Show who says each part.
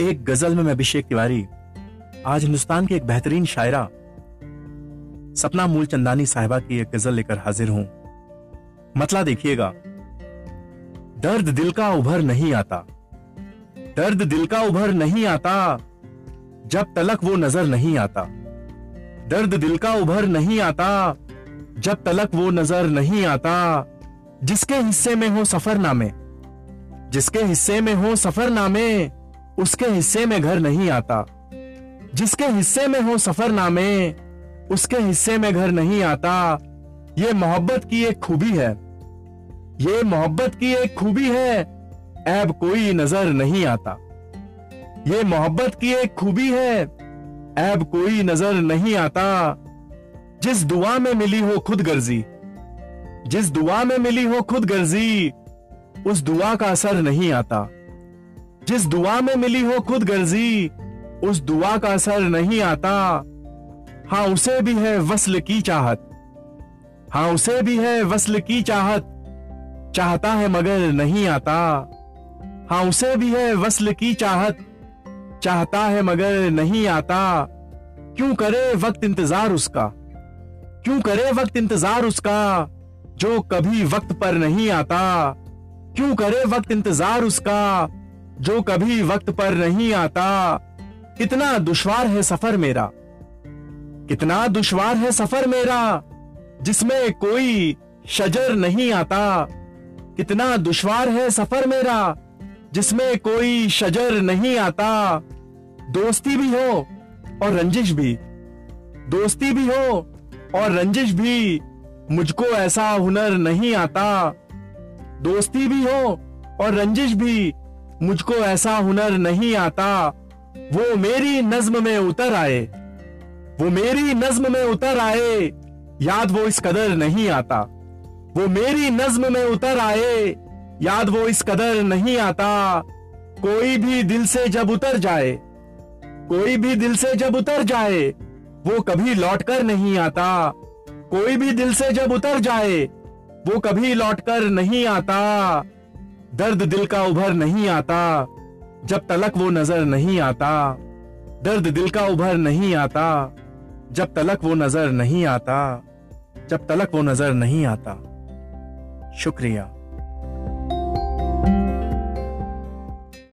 Speaker 1: एक गज़ल में मैं अभिषेक तिवारी। आज हिंदुस्तान की एक बेहतरीन शायरा, सपना मूल चंदानी साहिबा की एक गज़ल लेकर हाजिर हूँ। मतला देखिएगा। दर्द दिल का उभर नहीं आता। दर्द दिल का उभर नहीं आता। जब तलक वो नज़र नहीं आता। दर्द दिल का उभर नहीं आता। जब तलक वो नज़र नहीं आता। जिसके हिस्से में हो सफरनामे, जिसके हिस्से में हो सफरनामे उसके हिस्से में घर नहीं आता। जिसके हिस्से में हो सफरनामे, उसके हिस्से में घर नहीं आता। ये मोहब्बत की एक खूबी है। ये मोहब्बत की एक खूबी है, ऐब कोई नज़र नहीं आता। ये मोहब्बत की एक खूबी है, ऐब कोई नज़र नहीं आता। जिस दुआ में मिली हो खुद गर्जी जिस दुआ में मिली हो खुद गर्जी उस दुआ का असर नहीं आता। जिस दुआ में मिली हो खुद गर्जी, उस दुआ का असर नहीं आता। हाँ उसे भी है वसल की चाहत। हाँ उसे भी है वसल की चाहत। चाहता है मगर नहीं आता। हाँ उसे भी है वसल की चाहत। चाहता है मगर नहीं आता। क्यों करे वक्त इंतज़ार उसका? क्यों करे वक्त इंतज़ार उसका, जो कभी वक्त पर नहीं आता? क्यों करे वक्त इंतज़ार उसका जो कभी वक्त पर नहीं आता। कितना दुश्वार है सफ़र मेरा। कितना दुश्वार है सफ़र मेरा, जिसमें कोई शजर नहीं आता। कितना दुश्वार है सफ़र मेरा, जिसमें कोई शजर नहीं आता। दोस्ती भी हो और रंजिश भी। दोस्ती भी हो और रंजिश भी, मुझको ऐसा हुनर नहीं आता। दोस्ती भी हो और रंजिश भी मुझको ऐसा हुनर नहीं आता। वो मेरी नज्म में उतर आए। वो मेरी नज्म में उतर आए। याद वो इस कदर नहीं आता। वो मेरी नज्म में उतर आए। याद वो इस कदर नहीं आता। कोई भी दिल से जब उतर जाए। कोई भी दिल से जब उतर जाए। वो कभी लौट कर नहीं आता। कोई भी दिल से जब उतर जाए। वो कभी लौट कर नहीं आता। दर्द दिल का उभर नहीं आता, जब तलक वो नज़र नहीं आता। दर्द दिल का उभर नहीं आता, जब तलक वो नज़र नहीं आता, जब तलक वो नज़र नहीं आता। शुक्रिया।